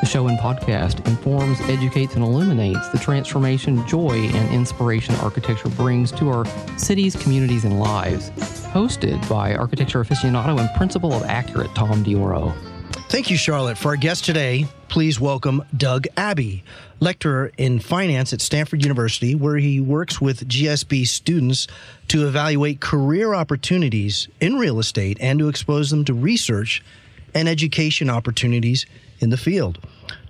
The show and podcast informs, educates, and illuminates the transformation, joy, and inspiration architecture brings to our cities, communities, and lives. Hosted by architecture aficionado and principal of Accurate, Tom Dioro. Thank you, Charlotte. For our guest today, please welcome Doug Abbey, lecturer in finance at Stanford University, where he works with GSB students to evaluate career opportunities in real estate and to expose them to research and education opportunities in the field.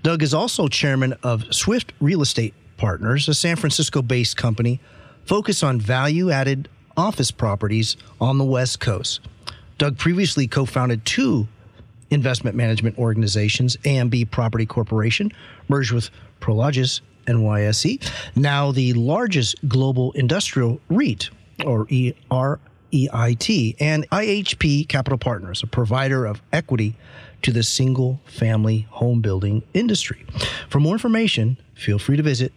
Doug is also chairman of Swift Real Estate Partners, a San Francisco based company focused on value added office properties on the West Coast. Doug previously co founded two investment management organizations, AMB Property Corporation, merged with Prologis NYSE, now the largest global industrial REIT, or EREIT, and IHP Capital Partners, a provider of equity to the single family home building industry. For more information, feel free to visit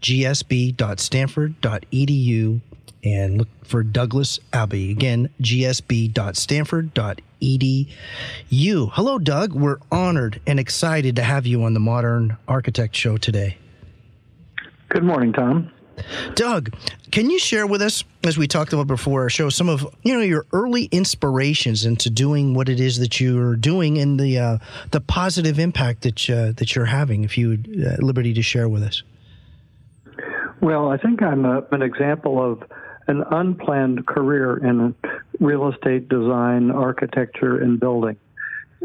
gsb.stanford.edu and look for Douglas Abbey. Again, gsb.stanford.edu. Hello, Doug. We're honored and excited to have you on the Modern Architect Show today. Good morning, Tom. Doug, can you share with us, as we talked about before our show, some of you know your early inspirations into doing what it is that you're doing and the uh, the positive impact that uh, that you're having? If you would uh, liberty to share with us. Well, I think I'm a, an example of an unplanned career in real estate design, architecture, and building.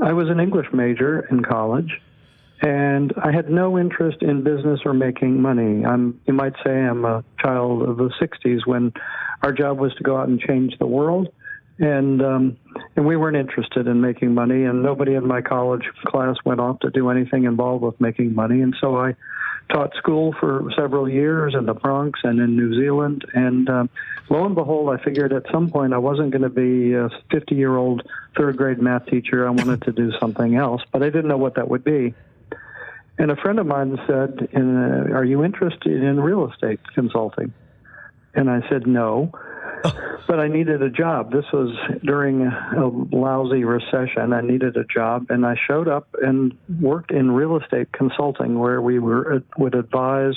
I was an English major in college and I had no interest in business or making money. I'm, you might say, I'm a child of the '60s when our job was to go out and change the world, and um, and we weren't interested in making money, and nobody in my college class went off to do anything involved with making money, and so I taught school for several years in the Bronx and in New Zealand, and um, lo and behold, I figured at some point I wasn't going to be a 50 year old third grade math teacher. I wanted to do something else, but I didn't know what that would be. And a friend of mine said, Are you interested in real estate consulting? And I said, No. But I needed a job. This was during a lousy recession. I needed a job, and I showed up and worked in real estate consulting, where we were uh, would advise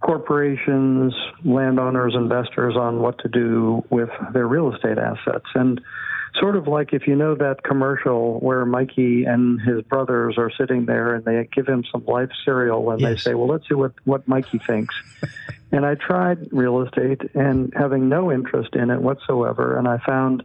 corporations, landowners, investors on what to do with their real estate assets. And sort of like if you know that commercial where Mikey and his brothers are sitting there and they give him some life cereal and yes. they say, "Well, let's see what what Mikey thinks." and I tried real estate and having no interest in it whatsoever, and I found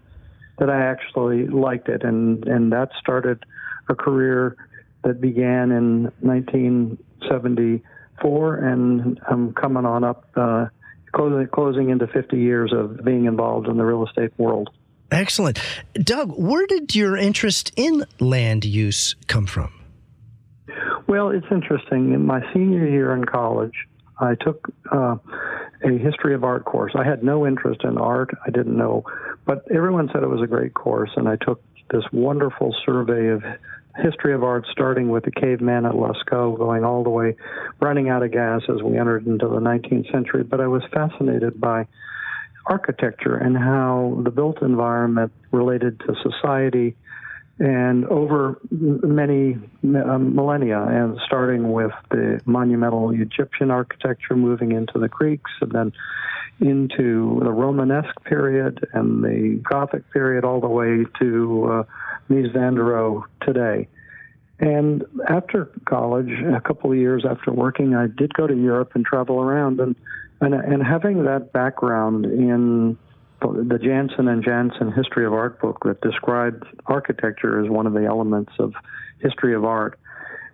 that I actually liked it, and and that started a career that began in 1974, and I'm coming on up. Uh, closing, closing into 50 years of being involved in the real estate world. Excellent. Doug, where did your interest in land use come from? Well, it's interesting. In my senior year in college, I took uh, a history of art course. I had no interest in art. I didn't know, but everyone said it was a great course, and I took this wonderful survey of history of art, starting with the caveman at Lascaux, going all the way, running out of gas as we entered into the 19th century. But I was fascinated by architecture and how the built environment related to society And over many millennia, and starting with the monumental Egyptian architecture, moving into the Greeks, and then into the Romanesque period and the Gothic period, all the way to uh, Rohe today. And after college, a couple of years after working, I did go to Europe and travel around, and and, and having that background in the Janson and Janson History of Art book that described architecture as one of the elements of history of art,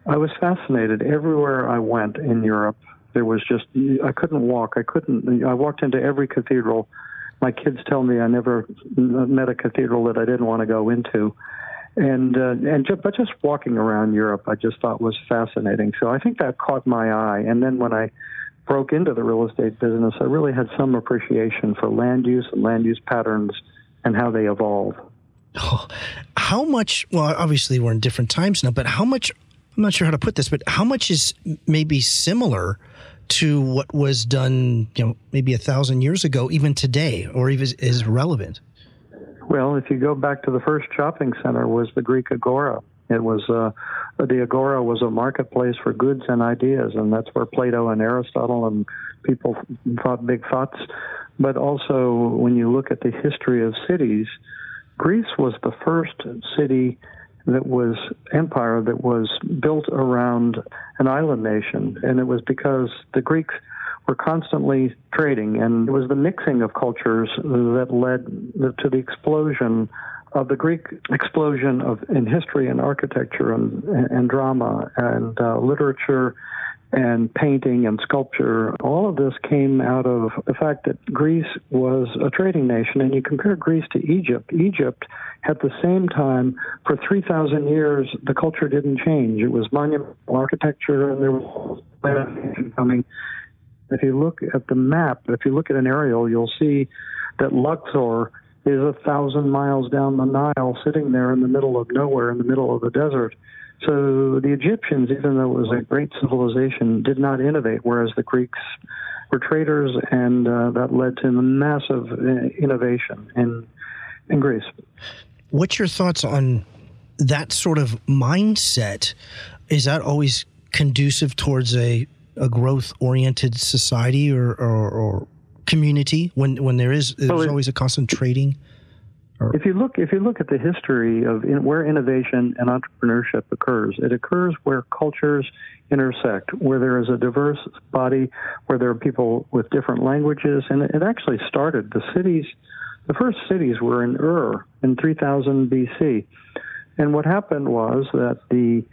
I was fascinated everywhere I went in Europe. There was just I couldn't walk. I couldn't. I walked into every cathedral. My kids tell me I never met a cathedral that I didn't want to go into and uh, and just, but just walking around Europe, I just thought was fascinating. So I think that caught my eye. And then when I broke into the real estate business, I really had some appreciation for land use and land use patterns and how they evolve. Oh, how much? Well, obviously we're in different times now, but how much? I'm not sure how to put this, but how much is maybe similar to what was done, you know, maybe a thousand years ago, even today, or even is relevant? Well, if you go back to the first shopping center was the Greek agora. It was uh, the agora was a marketplace for goods and ideas, and that's where Plato and Aristotle and people thought big thoughts. But also, when you look at the history of cities, Greece was the first city that was empire that was built around an island nation, and it was because the Greeks were constantly trading, and it was the mixing of cultures that led to the explosion of the Greek explosion of in history and architecture and, and drama and uh, literature and painting and sculpture. All of this came out of the fact that Greece was a trading nation. And you compare Greece to Egypt. Egypt, at the same time, for 3,000 years, the culture didn't change. It was monumental architecture, and there was coming if you look at the map, if you look at an aerial, you'll see that Luxor is a thousand miles down the Nile, sitting there in the middle of nowhere, in the middle of the desert. So the Egyptians, even though it was a great civilization, did not innovate, whereas the Greeks were traders, and uh, that led to massive uh, innovation in in Greece. What's your thoughts on that sort of mindset? Is that always conducive towards a a growth oriented society or, or, or, community when when there is there's well, always a constant trading or? if you look if you look at the history of in, where innovation and entrepreneurship occurs it occurs where cultures intersect where there is a diverse body where there are people with different languages and it actually started the cities the first cities were in Ur in 3000 BC and what happened was that the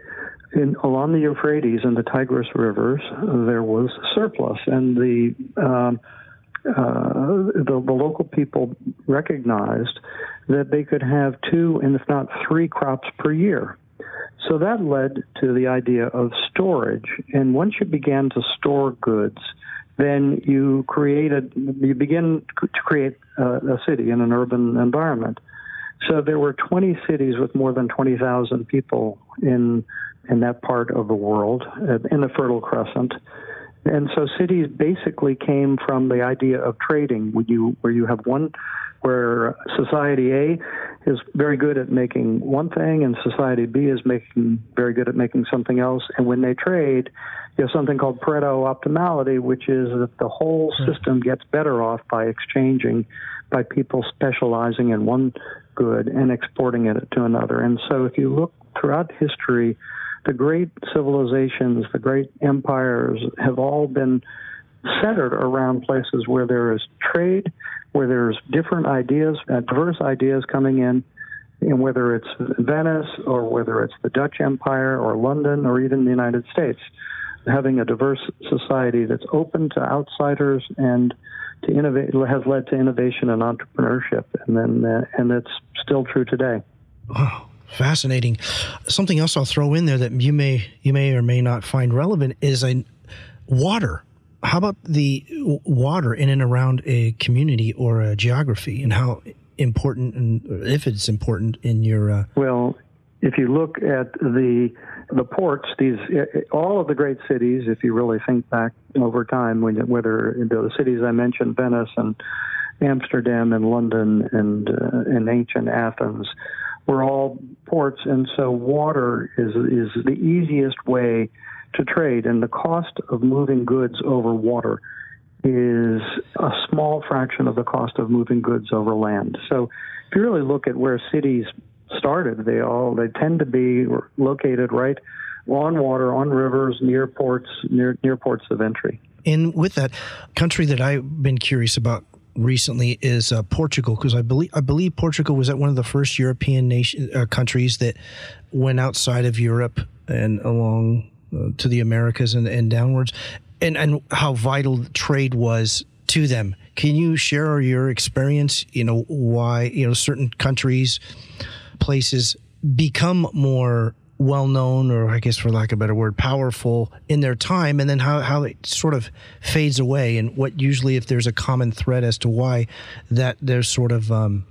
in, along the Euphrates and the Tigris rivers, there was surplus, and the, um, the the local people recognized that they could have two, and if not three, crops per year. So that led to the idea of storage, and once you began to store goods, then you created you begin to create a, a city in an urban environment. So there were 20 cities with more than 20,000 people in in that part of the world, uh, in the Fertile Crescent. And so cities basically came from the idea of trading, where you where you have one, where society A is very good at making one thing, and society B is making very good at making something else. And when they trade, you have something called Pareto optimality, which is that the whole hmm. system gets better off by exchanging, by people specializing in one good and exporting it to another. And so if you look throughout history, the great civilizations, the great empires have all been centered around places where there is trade, where there's different ideas, uh, diverse ideas coming in, and whether it's Venice or whether it's the Dutch Empire or London or even the United States, having a diverse society that's open to outsiders and to innovate has led to innovation and entrepreneurship, and then uh, and it's still true today. Wow. Fascinating. Something else I'll throw in there that you may you may or may not find relevant is a water. How about the water in and around a community or a geography, and how important, and if it's important in your uh, well, if you look at the the ports, these all of the great cities, if you really think back over time, when, whether the cities I mentioned, Venice and Amsterdam and London and uh, and ancient Athens, were all ports, and so water is is the easiest way to trade, and the cost of moving goods over water is a small fraction of the cost of moving goods over land. So if you really look at where cities started, they all they tend to be located right on water, on rivers, near ports, near near ports of entry. And with that, country that I've been curious about recently is uh, Portugal because I believe I believe Portugal was at one of the first European nation uh, countries that went outside of Europe and along uh, to the Americas and, and downwards, and and how vital trade was to them. Can you share your experience? You know why you know certain countries, places become more well known, or I guess for lack of a better word, powerful in their time, and then how, how it sort of fades away, and what usually, if there's a common thread as to why that there's sort of um,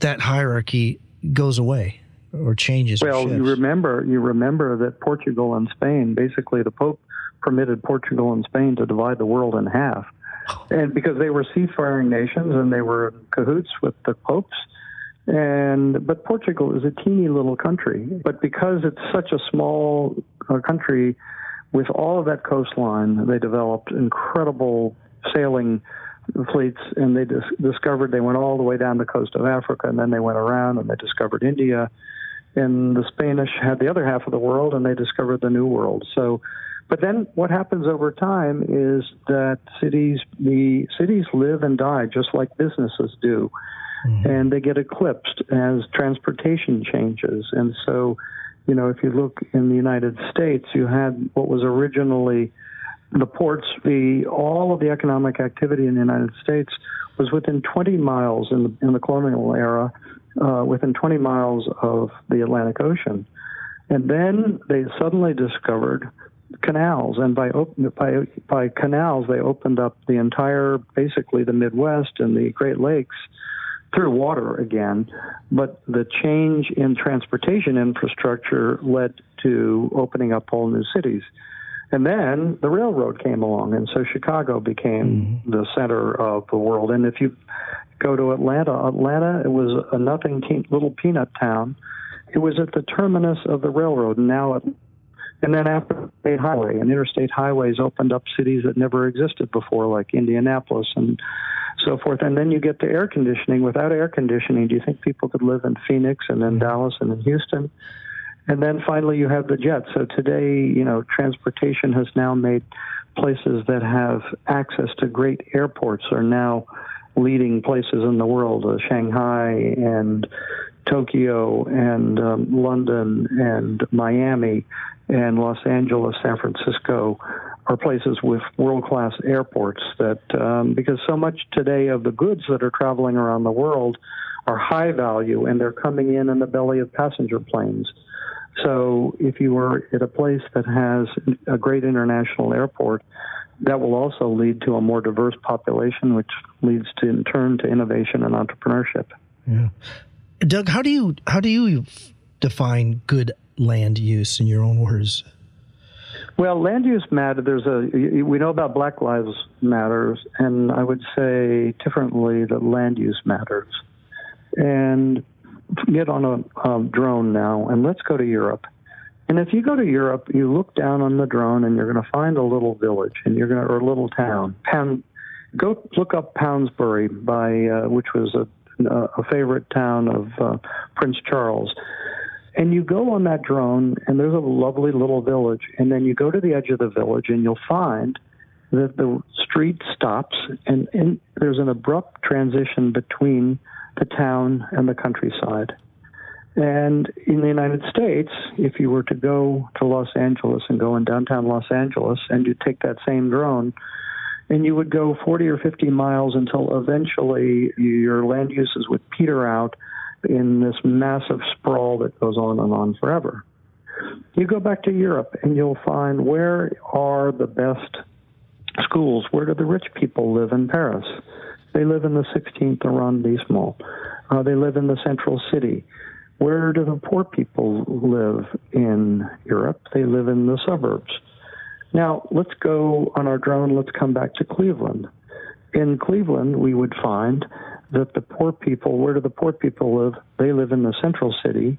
that hierarchy goes away or changes. Well, or you remember you remember that Portugal and Spain, basically, the Pope permitted Portugal and Spain to divide the world in half, and because they were seafaring nations and they were in cahoots with the popes and but Portugal is a teeny little country, but because it's such a small uh, country, with all of that coastline, they developed incredible sailing fleets, and they dis- discovered they went all the way down the coast of Africa, and then they went around and they discovered India, and the Spanish had the other half of the world, and they discovered the New World. So. But then what happens over time is that cities, the cities live and die just like businesses do mm-hmm. and they get eclipsed as transportation changes. And so, you know, if you look in the United States, you had what was originally the ports, the all of the economic activity in the United States was within 20 miles in the, in the colonial era, uh, within 20 miles of the Atlantic Ocean. And then they suddenly discovered canals, and by by by canals they opened up the entire, basically the Midwest and the Great Lakes through water again, but the change in transportation infrastructure led to opening up whole new cities. And then the railroad came along, and so Chicago became mm-hmm. the center of the world. And if you go to Atlanta, Atlanta it was a nothing te- little peanut town. It was at the terminus of the railroad, and now it, and then after state highway and interstate highways opened up cities that never existed before, like Indianapolis and so forth. And then you get to air conditioning. Without air conditioning, do you think people could live in Phoenix and then Dallas and then Houston? And then finally, you have the jet. So today, you know, transportation has now made places that have access to great airports are now leading places in the world uh, Shanghai and Tokyo and um, London and Miami and Los Angeles, San Francisco are places with world class airports that, um, because so much today of the goods that are traveling around the world are high value and they're coming in in the belly of passenger planes. So if you are at a place that has a great international airport, that will also lead to a more diverse population, which leads to, in turn, to innovation and entrepreneurship. Yeah. Doug, how do you how do you define good land use in your own words? Well, land use matter. There's a we know about Black Lives Matters, and I would say differently that land use matters. And get on a um, drone now, and let's go to Europe. And if you go to Europe, you look down on the drone, and you're going to find a little village, and you're going to or a little town. Pound, go look up Poundsbury by uh, which was a a favorite town of uh, Prince Charles. And you go on that drone, and there's a lovely little village. And then you go to the edge of the village, and you'll find that the street stops, and, and there's an abrupt transition between the town and the countryside. And in the United States, if you were to go to Los Angeles and go in downtown Los Angeles, and you take that same drone, and you would go 40 or 50 miles until eventually your land uses would peter out in this massive sprawl that goes on and on forever. You go back to Europe and you'll find where are the best schools? Where do the rich people live in Paris? They live in the 16th arrondissement. Uh, they live in the central city. Where do the poor people live in Europe? They live in the suburbs. Now, let's go on our drone, let's come back to Cleveland. In Cleveland, we would find that the poor people, where do the poor people live? They live in the central city.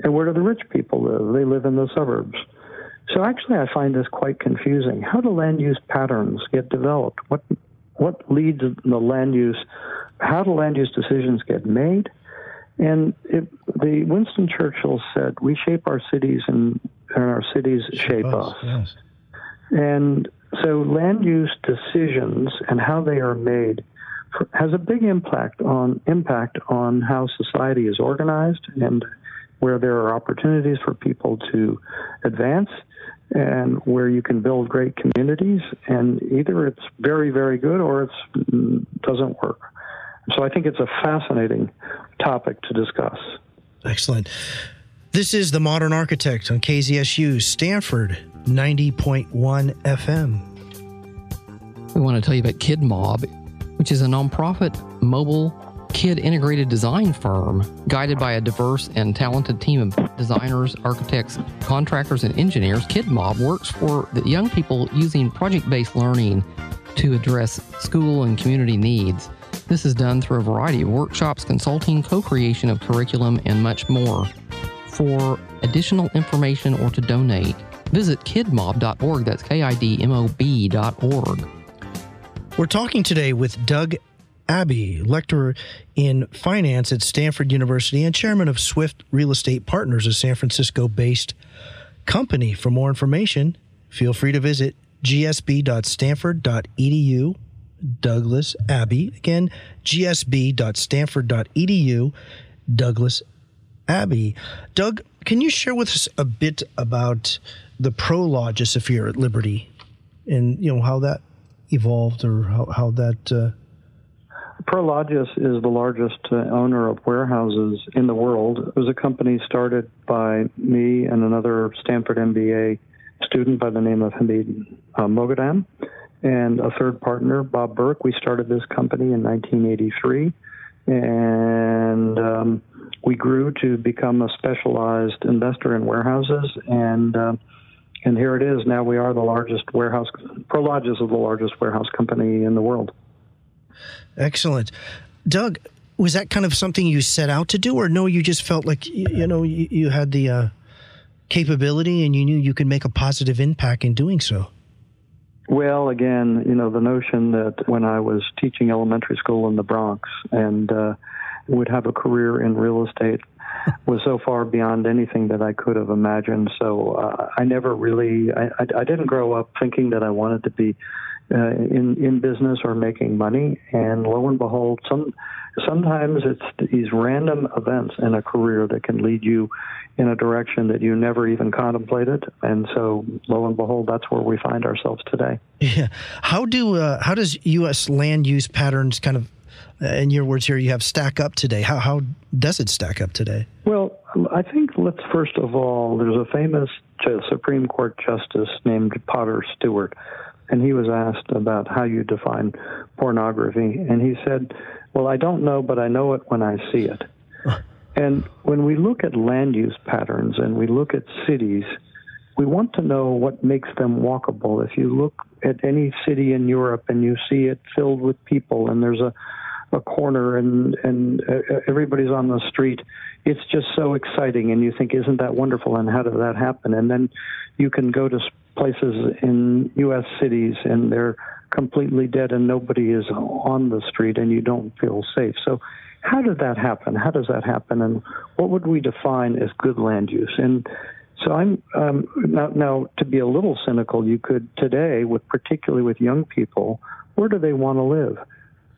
And where do the rich people live? They live in the suburbs. So actually, I find this quite confusing. How do land use patterns get developed? What what leads the land use? How do land use decisions get made? And it, the Winston Churchill said, "We shape our cities, and, and our cities shape, us." Yes. And so, land use decisions and how they are made has a big impact on impact on how society is organized and where there are opportunities for people to advance and where you can build great communities. And either it's very very good or it mm, doesn't work. So i think it's a fascinating topic to discuss. Excellent. This is the modern architect on kzsu stanford 90.1 fm we want to tell you about KidMob which is a nonprofit mobile kid integrated design firm guided by a diverse and talented team of designers, architects, contractors, and engineers. KidMob works for the young people using project based learning to address school and community needs. This is done through a variety of workshops, consulting, co creation of curriculum, and much more. For additional information or to donate, visit kidmob.org. That's K I D M O B.org. We're talking today with Doug Abbey, lecturer in finance at Stanford University and chairman of Swift Real Estate Partners, a San Francisco based company. For more information, feel free to visit gsb.stanford.edu. Douglas Abbey. Again, gsb.stanford.edu. Douglas Abbey. Doug, can you share with us a bit about the Prologis at Liberty and you know how that evolved or how, how that? Uh... Prologis is the largest uh, owner of warehouses in the world. It was a company started by me and another Stanford MBA student by the name of Hamid uh, Moghadam and a third partner, Bob Burke. We started this company in 1983, and um, we grew to become a specialized investor in warehouses and uh, and here it is. Now we are the largest warehouse. Prologis is the largest warehouse company in the world. Excellent, Doug. Was that kind of something you set out to do, or no? You just felt like you, know you, you had the uh, capability, and you knew you could make a positive impact in doing so. Well, again, you know, the notion that when I was teaching elementary school in the Bronx and uh, would have a career in real estate was so far beyond anything that I could have imagined. So uh, I never really, I, I, I didn't grow up thinking that I wanted to be uh, in in business or making money. And lo and behold, some sometimes it's these random events in a career that can lead you in a direction that you never even contemplated. And so, lo and behold, that's where we find ourselves today. Yeah. How do uh, how does U.S. land use patterns kind of Uh, in your words here, you have stack up today. How, how does it stack up today? Well, um, I think let's first of all, there's a famous Supreme Court justice named Potter Stewart, and he was asked about how you define pornography, and he said, Well, I don't know, but I know it when I see it. and when we look at land use patterns and we look at cities, we want to know what makes them walkable. If you look at any city in Europe and you see it filled with people and there's a a corner and and uh, everybody's on the street. It's just so exciting and you think isn't that wonderful? And how did that happen? And then you can go to places in US cities and they're completely dead and nobody is on the street and you don't feel safe. So how did that happen? How does that happen? And what would we define as good land use? And so I'm um, now, now to be a little cynical. You could today, with particularly with young people, where do they want to live?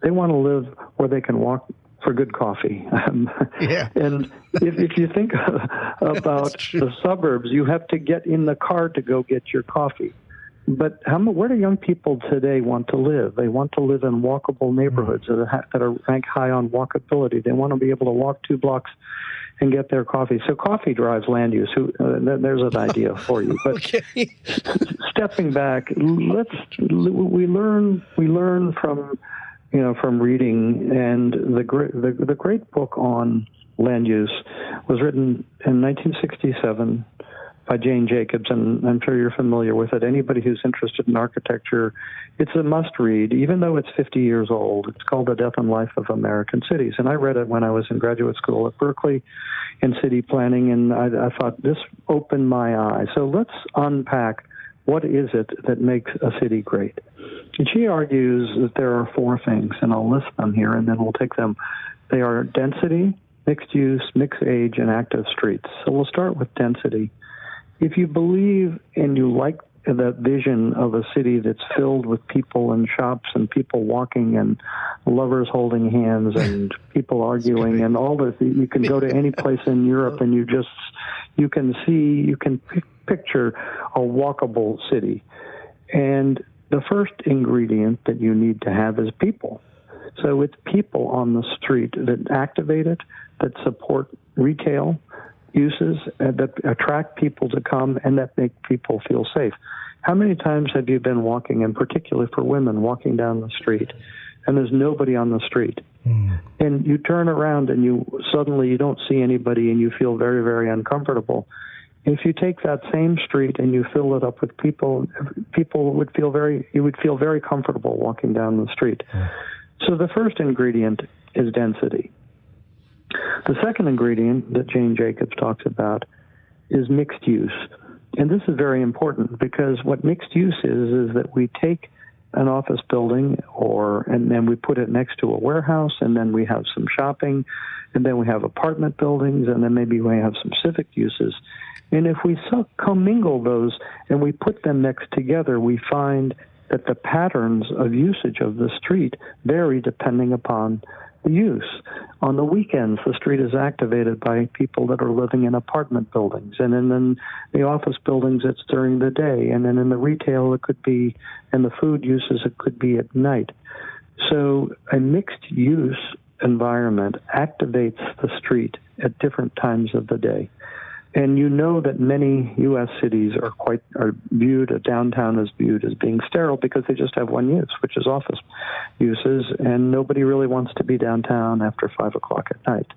They want to live where they can walk for good coffee. Um, yeah. and if, if you think about the suburbs, you have to get in the car to go get your coffee. But how, where do young people today want to live? They want to live in walkable neighborhoods that are, that are ranked high on walkability. They want to be able to walk two blocks and get their coffee. So coffee drives land use. Who, uh, there's an idea for you. But okay. stepping back, let's we learn we learn from you know, from reading. And the the, the great book on land use was written in 1967 by Jane Jacobs, and I'm sure you're familiar with it. Anybody who's interested in architecture, it's a must read, even though it's 50 years old. It's called The Death and Life of American Cities. And I read it when I was in graduate school at Berkeley in city planning, and I, I thought this opened my eyes. So let's unpack what is it that makes a city great. And she argues that there are four things, and I'll list them here, and then we'll take them. They are density, mixed use, mixed age, and active streets. So we'll start with density. If you believe and you like that vision of a city that's filled with people and shops and people walking and lovers holding hands and people arguing and all this. You can go to any place in Europe and you just you can see you can picture a walkable city. And the first ingredient that you need to have is people. So it's people on the street that activate it that support retail uses uh, that attract people to come and that make people feel safe. How many times have you been walking, and particularly for women, walking down the street, and there's nobody on the street, mm. and you turn around and you suddenly you don't see anybody, and you feel very very uncomfortable. If you take that same street and you fill it up with people, people would feel very you would feel very comfortable walking down the street. Mm. So the first ingredient is density. The second ingredient that Jane Jacobs talks about is mixed use. And this is very important because what mixed use is is that we take an office building or and then we put it next to a warehouse and then we have some shopping and then we have apartment buildings and then maybe we have some civic uses. And if we commingle those and we put them next together, we find that the patterns of usage of the street vary depending upon use. On the weekends, the street is activated by people that are living in apartment buildings, and then in the office buildings, it's during the day, and then in the retail, it could be, and the food uses, it could be at night. So a mixed use environment activates the street at different times of the day. And you know that many U.S. cities are quite are viewed a downtown as viewed as being sterile because they just have one use, which is office uses, and nobody really wants to be downtown after five o'clock at night.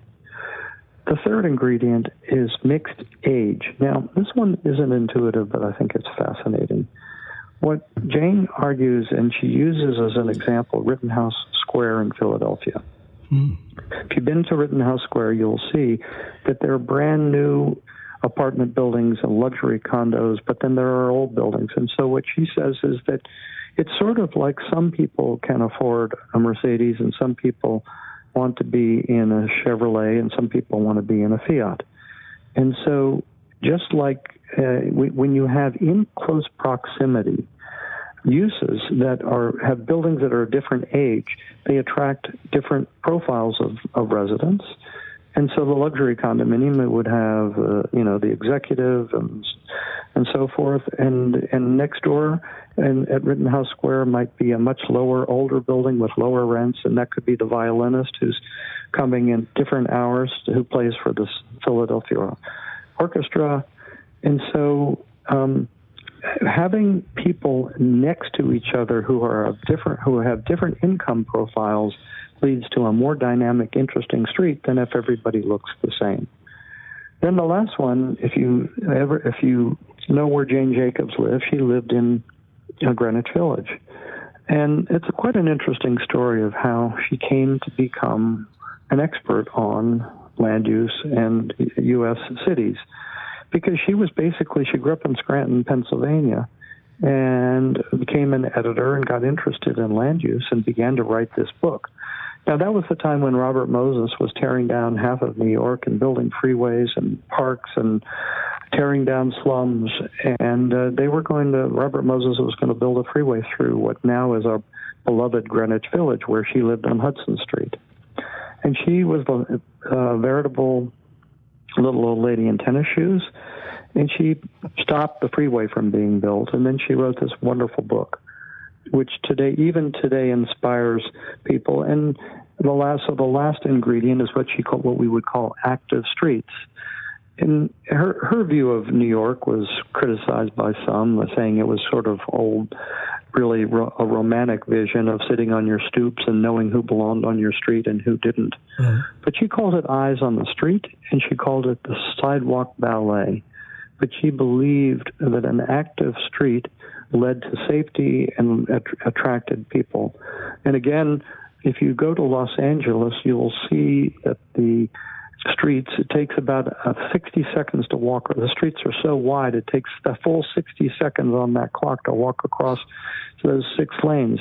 The third ingredient is mixed age. Now, this one isn't intuitive, but I think it's fascinating. What Jane argues, and she uses as an example, Rittenhouse Square in Philadelphia. Hmm. If you've been to Rittenhouse Square, you'll see that there are brand new apartment buildings and luxury condos, but then there are old buildings. And so what she says is that it's sort of like some people can afford a Mercedes and some people want to be in a Chevrolet and some people want to be in a Fiat. And so just like uh, when you have in close proximity uses that are have buildings that are a different age, they attract different profiles of, of residents and so the luxury condominium would have, uh, you know, the executive and and so forth, and and next door, and at Rittenhouse Square might be a much lower, older building with lower rents, and that could be the violinist who's coming in different hours, who plays for the Philadelphia Orchestra, and so. Um, having people next to each other who are of different who have different income profiles leads to a more dynamic, interesting street than if everybody looks the same. Then the last one, if you ever, if you know where Jane Jacobs lived, she lived in uh, Greenwich Village, and it's quite an interesting story of how she came to become an expert on land use and U.S. cities, because she was basically she grew up in Scranton, Pennsylvania, and became an editor and got interested in land use and began to write this book. Now, that was the time when Robert Moses was tearing down half of New York and building freeways and parks and tearing down slums. And uh, they were going to, Robert Moses was going to build a freeway through what now is our beloved Greenwich Village, where she lived on Hudson Street. And she was a uh, veritable little old lady in tennis shoes. And she stopped the freeway from being built. And then she wrote this wonderful book which today, even today, inspires people. And the last, so the last ingredient is what she called, what we would call active streets. And her her view of New York was criticized by some, saying it was sort of old, really ro- a romantic vision of sitting on your stoops and knowing who belonged on your street and who didn't. Mm-hmm. But she called it eyes on the street, and she called it the sidewalk ballet but she believed that an active street led to safety and att- attracted people. And again, if you go to Los Angeles, you'll see that the streets, it takes about uh, 60 seconds to walk. The streets are so wide, it takes a full 60 seconds on that clock to walk across those six lanes.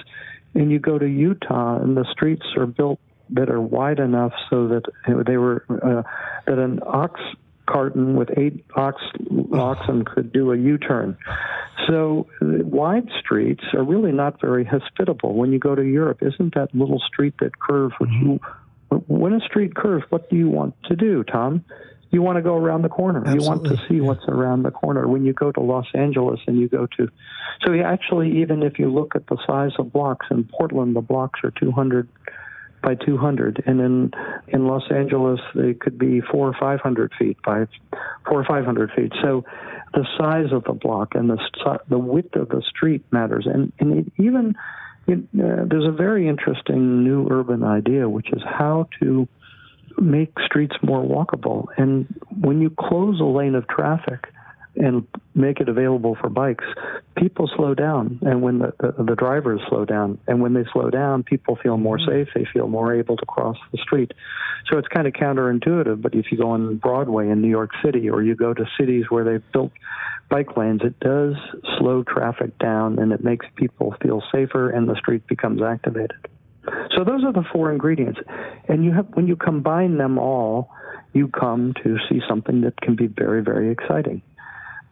And you go to Utah, and the streets are built that are wide enough so that they were uh, that an ox carton with eight ox oxen could do a U-turn. So uh, wide streets are really not very hospitable. When you go to Europe, isn't that little street that curves? Which you, when a street curves, what do you want to do, Tom? You want to go around the corner. Absolutely. You want to see what's around the corner. When you go to Los Angeles and you go to, so actually, even if you look at the size of blocks in Portland, the blocks are 200 by 200, and in in Los Angeles they could be four or 500 feet by four or 500 feet. So the size of the block and the the width of the street matters, and and it even it, uh, there's a very interesting new urban idea, which is how to make streets more walkable. And when you close a lane of traffic and make it available for bikes, people slow down. And when the, the, the drivers slow down, and when they slow down, people feel more mm-hmm. safe. They feel more able to cross the street. So it's kind of counterintuitive. But if you go on Broadway in New York City, or you go to cities where they've built bike lanes, it does slow traffic down, and it makes people feel safer, and the street becomes activated. So those are the four ingredients, and you have when you combine them all, you come to see something that can be very, very exciting.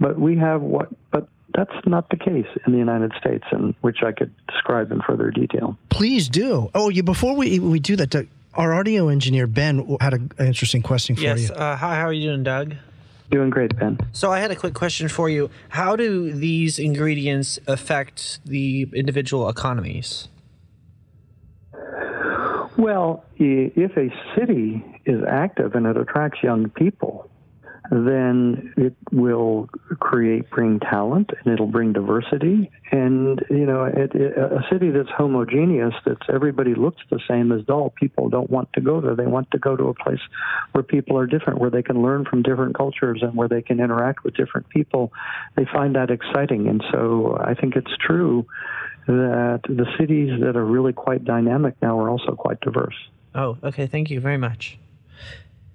But we have what, but that's not the case in the United States, and which I could describe in further detail. Please do. Oh, you before we we do that, Doug, our audio engineer Ben had a, an interesting question for Yes. you. Uh, hi, how are you doing, Doug? Doing great, Ben. So I had a quick question for you. How do these ingredients affect the individual economies? Well, if a city is active and it attracts young people, then it will create, bring talent, and it'll bring diversity. And you know, it, it, a city that's homogeneous, that's everybody looks the same, is dull. People don't want to go there. They want to go to a place where people are different, where they can learn from different cultures, and where they can interact with different people. They find that exciting, and so I think it's true that the cities that are really quite dynamic now are also quite diverse. Oh, okay. Thank you very much.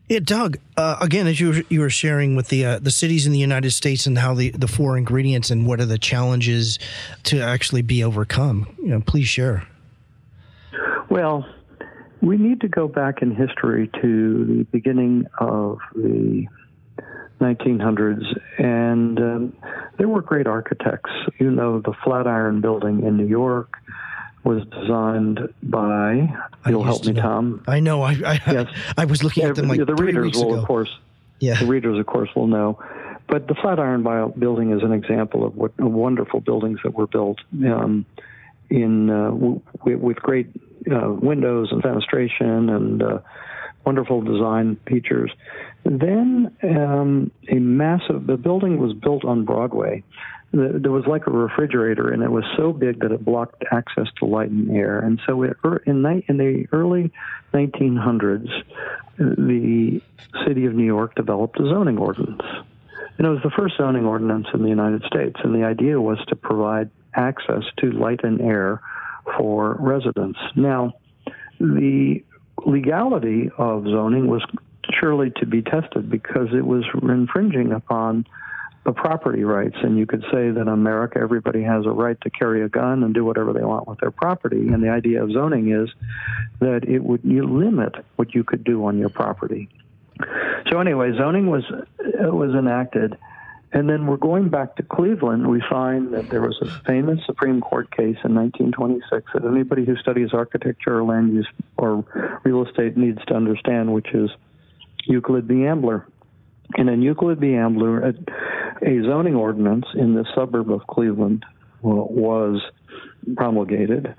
Yeah, Doug. Uh, again, as you were, you were sharing with the uh, the cities in the United States and how the, the four ingredients and what are the challenges to actually be overcome. You know, please share. Well, we need to go back in history to the beginning of the 1900s, and um, there were great architects. You know, the Flatiron Building in New York was designed by. You'll help to me, know. Tom. I know. I I, Yes. I was looking at them like the three readers weeks will, ago. of course. Yeah. The readers, of course, will know. But the Flatiron Bio- Building is an example of what wonderful buildings that were built um, in uh, w- with great uh, windows and fenestration and uh, wonderful design features. Then um, a massive the building was built on Broadway. The- There was like a refrigerator, and it was so big that it blocked access to light and air. And so, it, in, in the early 1900s, the city of New York developed a zoning ordinance. And it was the first zoning ordinance in the United States. And the idea was to provide access to light and air for residents. Now, the legality of zoning was surely to be tested because it was infringing upon the property rights. And you could say that in America, everybody has a right to carry a gun and do whatever they want with their property. And the idea of zoning is that it would you limit what you could do on your property. So anyway, zoning was uh, was enacted, and then we're going back to Cleveland. We find that there was a famous Supreme Court case in 1926 that anybody who studies architecture or land use or real estate needs to understand, which is Euclid v. Ambler. In Euclid v. Ambler, a, a zoning ordinance in the suburb of Cleveland wa- was promulgated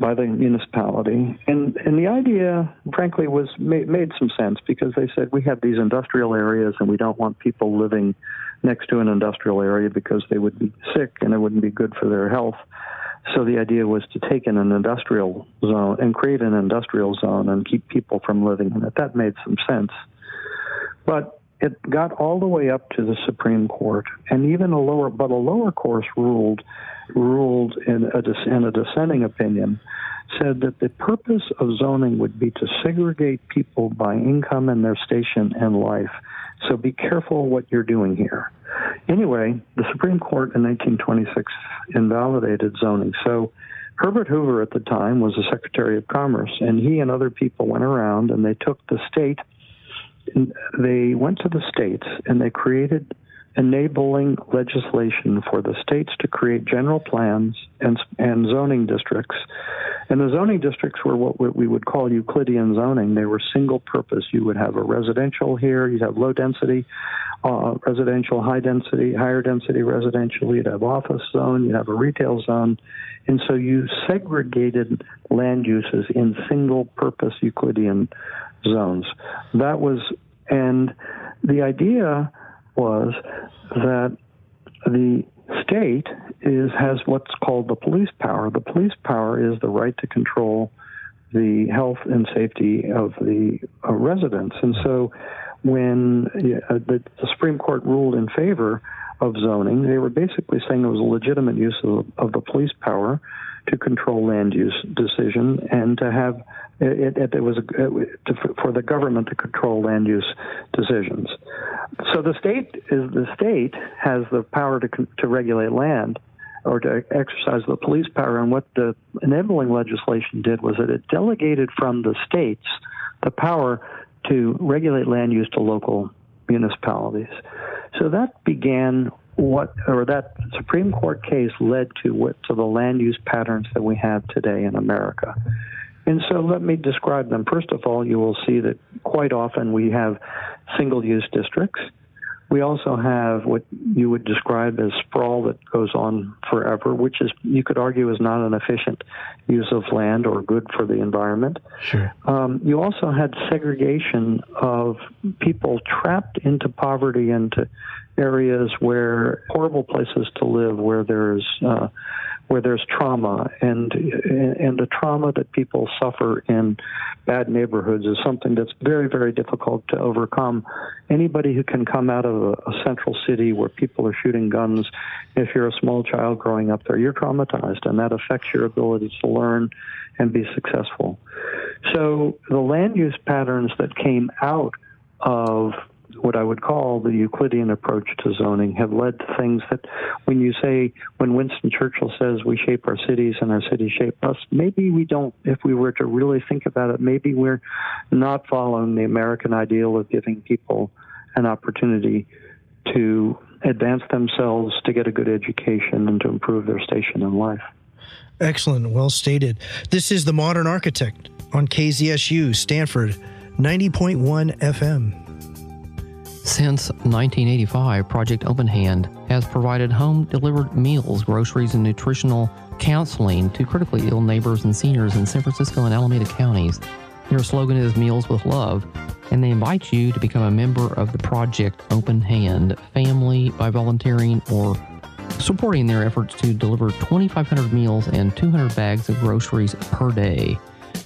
by the municipality. And and the idea, frankly, was made, made some sense because they said we have these industrial areas and we don't want people living next to an industrial area because they would be sick and it wouldn't be good for their health. So the idea was to take in an industrial zone and create an industrial zone and keep people from living in it. That made some sense. But it got all the way up to the Supreme Court, and even a lower, but a lower court ruled ruled in a, in a dissenting opinion said that the purpose of zoning would be to segregate people by income and their station in life. So be careful what you're doing here. Anyway, the Supreme Court in 1926 invalidated zoning. So Herbert Hoover at the time was the Secretary of Commerce, and he and other people went around and they took the state, they went to the states and they created enabling legislation for the states to create general plans and, and zoning districts. And the zoning districts were what we would call Euclidean zoning. They were single purpose. You would have a residential here, you'd have low density uh, residential, high density, higher density residential, you'd have office zone, you'd have a retail zone. And so you segregated land uses in single purpose Euclidean zones. That was, and the idea was that the state is has what's called the police power. The police power is the right to control the health and safety of the uh, residents. And so when uh, the, Supreme Court ruled in favor of zoning, they were basically saying it was a legitimate use of, of the police power to control land use decision and to have it, it, it was a, to, for the government to control land use decisions. So the state is the state has the power to to regulate land or to exercise the police power. And what the enabling legislation did was that it delegated from the states the power to regulate land use to local municipalities. So that began what, or that Supreme Court case led to what to the land use patterns that we have today in America. And so let me describe them. First of all, you will see that quite often we have single use districts. We also have what you would describe as sprawl that goes on forever, which is, you could argue, is not an efficient use of land or good for the environment. Sure. Um, you also had segregation of people trapped into poverty into areas where horrible places to live, where there's uh, where there's trauma and and the trauma that people suffer in bad neighborhoods is something that's very very difficult to overcome. Anybody who can come out of a, a central city where people are shooting guns, if you're a small child growing up there, you're traumatized, and that affects your ability to learn and be successful. So the land use patterns that came out of what I would call the Euclidean approach to zoning have led to things that when you say, when Winston Churchill says we shape our cities and our cities shape us, maybe we don't, if we were to really think about it, maybe we're not following the American ideal of giving people an opportunity to advance themselves, to get a good education, and to improve their station in life. Excellent. Well stated. This is The Modern Architect on KZSU, Stanford, 90.1 FM. Since 1985, Project Open Hand has provided home delivered meals, groceries, and nutritional counseling to critically ill neighbors and seniors in San Francisco and Alameda counties. Their slogan is Meals with Love, and they invite you to become a member of the Project Open Hand family by volunteering or supporting their efforts to deliver 2,500 meals and 200 bags of groceries per day.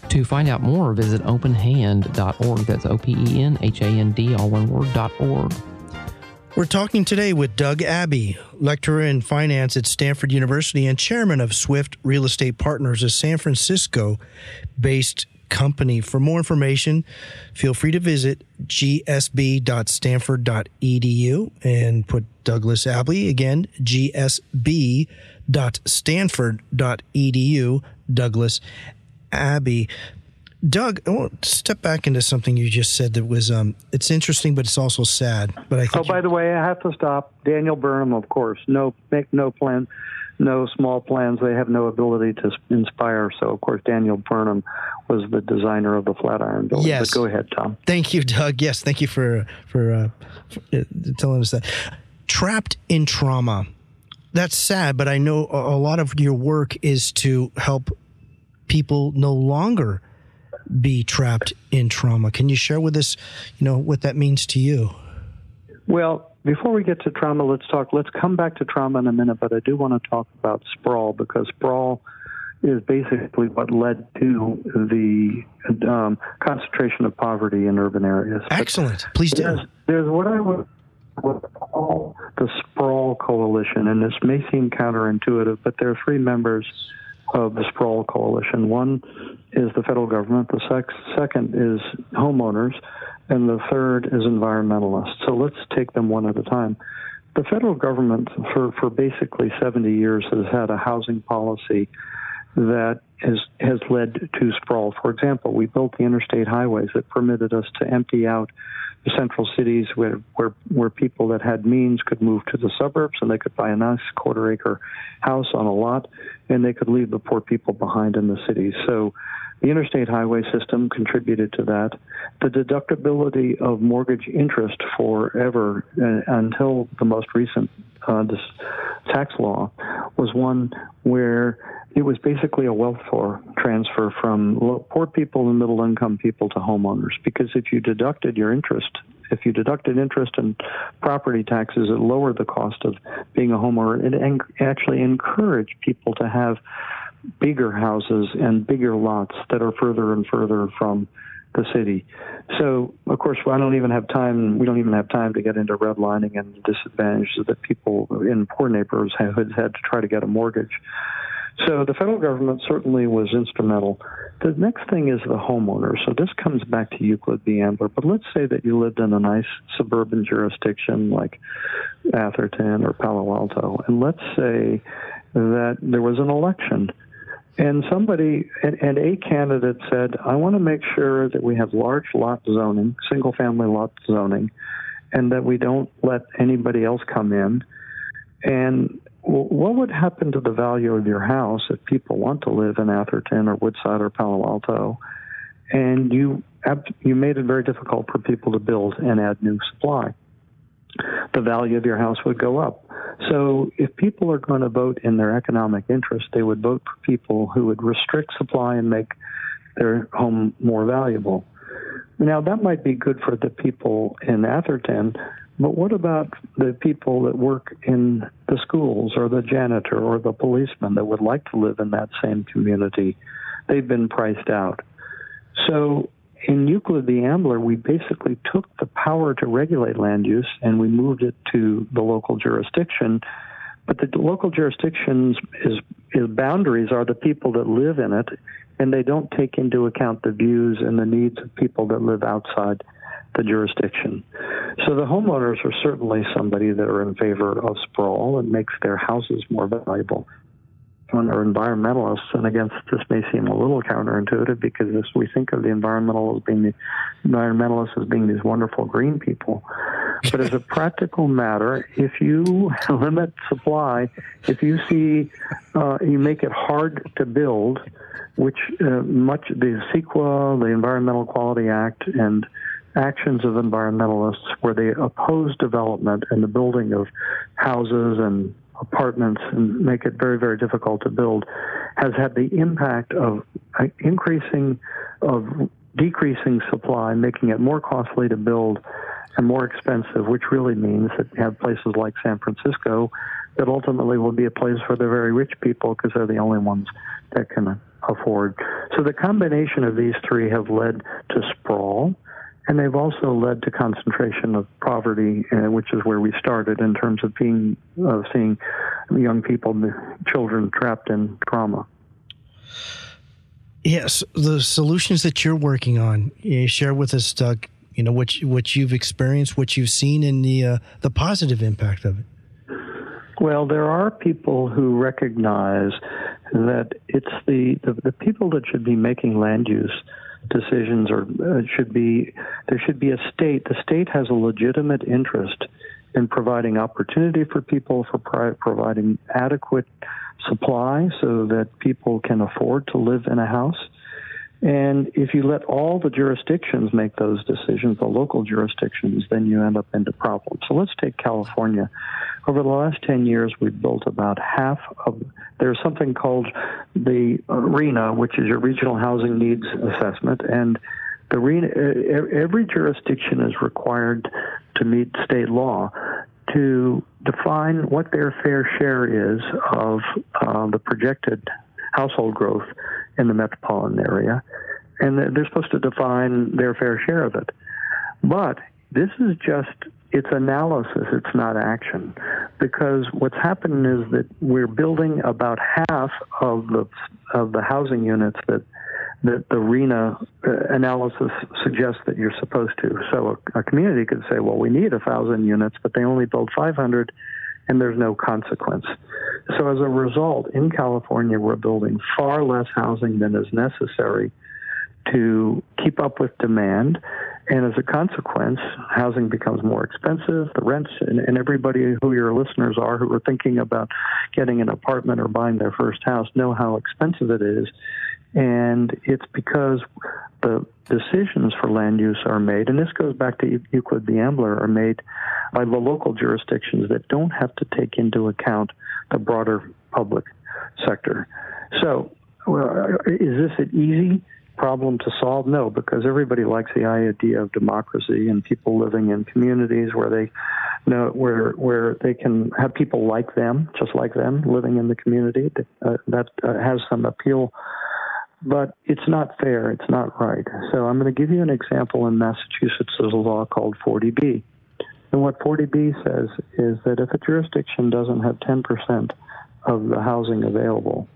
To find out more, visit openhand.org. That's O P E N H A N D, all one word, org. We're talking today with Doug Abbey, lecturer in finance at Stanford University and chairman of Swift Real Estate Partners, a San Francisco based company. For more information, feel free to visit gsb.stanford.edu and put Douglas Abbey again, gsb.stanford.edu, Douglas Abbey. Doug, I want to step back into something you just said that was um, it's interesting, but it's also sad. But I think oh, by the way, I have to stop. Daniel Burnham, of course, no make no plan, no small plans. They have no ability to inspire. So, of course, Daniel Burnham was the designer of the Flatiron Building. Yes. But go ahead, Tom. Thank you, Doug. Yes, thank you for for, uh, for uh, telling us that. Trapped in trauma. That's sad, but I know a lot of your work is to help people no longer be trapped in trauma. Can you share with us, you know, what that means to you? Well, before we get to trauma, let's talk. Let's come back to trauma in a minute, but I do want to talk about sprawl because sprawl is basically what led to the um, concentration of poverty in urban areas. Excellent. Please do. There's, there's what I would, would call the Sprawl Coalition, and this may seem counterintuitive, but there are three members of the Sprawl Coalition. One is the federal government, the sec- second is homeowners, and the third is environmentalists. So let's take them one at a time. The federal government, for, for basically 70 years, has had a housing policy that has has led to sprawl. For example, we built the interstate highways that permitted us to empty out the central cities where where where people that had means could move to the suburbs and they could buy a nice quarter acre house on a lot and they could leave the poor people behind in the cities. So the interstate highway system contributed to that. The deductibility of mortgage interest forever uh, until the most recent uh, tax law was one where it was basically a wealth transfer from poor people and middle income people to homeowners because if you deducted your interest if you deducted interest and property taxes, it lowered the cost of being a homeowner. It en- actually encouraged people to have bigger houses and bigger lots that are further and further from the city. So, of course, I don't even have time. We don't even have time to get into redlining and the disadvantages that people in poor neighborhoods have had to try to get a mortgage. So the federal government certainly was instrumental. The next thing is the homeowner. So this comes back to Euclid v. Ambler. But let's say that you lived in a nice suburban jurisdiction like Atherton or Palo Alto, and let's say that there was an election. And somebody, and, and a candidate said, I want to make sure that we have large lot zoning, single family lot zoning, and that we don't let anybody else come in. And what would happen to the value of your house if people want to live in Atherton or Woodside or Palo Alto, and you you made it very difficult for people to build and add new supply? The value of your house would go up. So, if people are going to vote in their economic interest, they would vote for people who would restrict supply and make their home more valuable. Now, that might be good for the people in Atherton, but what about the people that work in the schools or the janitor or the policeman that would like to live in that same community? They've been priced out. So in Euclid the Ambler, we basically took the power to regulate land use and we moved it to the local jurisdiction. But the local jurisdiction's is, is boundaries are the people that live in it, and they don't take into account the views and the needs of people that live outside the jurisdiction. So the homeowners are certainly somebody that are in favor of sprawl and makes their houses more valuable. When are environmentalists, and again, this may seem a little counterintuitive because as we think of the environmentalists being the environmentalists as being these wonderful green people, but as a practical matter, if you limit supply, if you see uh, you make it hard to build, which uh, much the CEQA, the Environmental Quality Act, and actions of environmentalists where they oppose development and the building of houses and apartments and make it very, very difficult to build has had the impact of uh, increasing, of decreasing supply, making it more costly to build and more expensive, which really means that you have places like San Francisco that ultimately will be a place for the very rich people because they're the only ones that can afford. So the combination of these three have led to sprawl and they've also led to concentration of poverty, uh, which is where we started in terms of being of seeing young people, children trapped in trauma. Yes, the solutions that you're working on, you share with us, Doug. You know what what you've experienced, what you've seen, and the uh, the positive impact of it. Well, there are people who recognize that it's the, the, the people that should be making land use decisions or uh, should be there should be a state the state has a legitimate interest in providing opportunity for people for pri- providing adequate supply so that people can afford to live in a house and if you let all the jurisdictions make those decisions, the local jurisdictions, then you end up into problems. So let's take California. Over the last 10 years, we've built about half of, there's something called the RHNA, which is your Regional Housing Needs Assessment. And the RHNA, every jurisdiction is required to meet state law to define what their fair share is of uh, the projected household growth in the metropolitan area, and they're supposed to define their fair share of it. But this is just it's analysis, it's not action. Because what's happening is that we're building about half of the of the housing units that that the RHNA uh, analysis suggests that you're supposed to. So a, a community could say, well, we need a thousand units, but they only build 500, and there's no consequence. So as a result, in California, we're building far less housing than is necessary to keep up with demand. And as a consequence, housing becomes more expensive. The rents, and, and, everybody who your listeners are who are thinking about getting an apartment or buying their first house know how expensive it is. And it's because the decisions for land use are made, and this goes back to Euclid the Ambler, are made by the local jurisdictions that don't have to take into account the broader public sector. So, well, is this an easy problem to solve? No, because everybody likes the idea of democracy and people living in communities where they know where where they can have people like them, just like them, living in the community. Uh, that uh, has some appeal, but it's not fair. It's not right. So I'm going to give you an example in Massachusetts. There's a law called 40B. And what 40B says is that if a jurisdiction doesn't have 10% of the housing available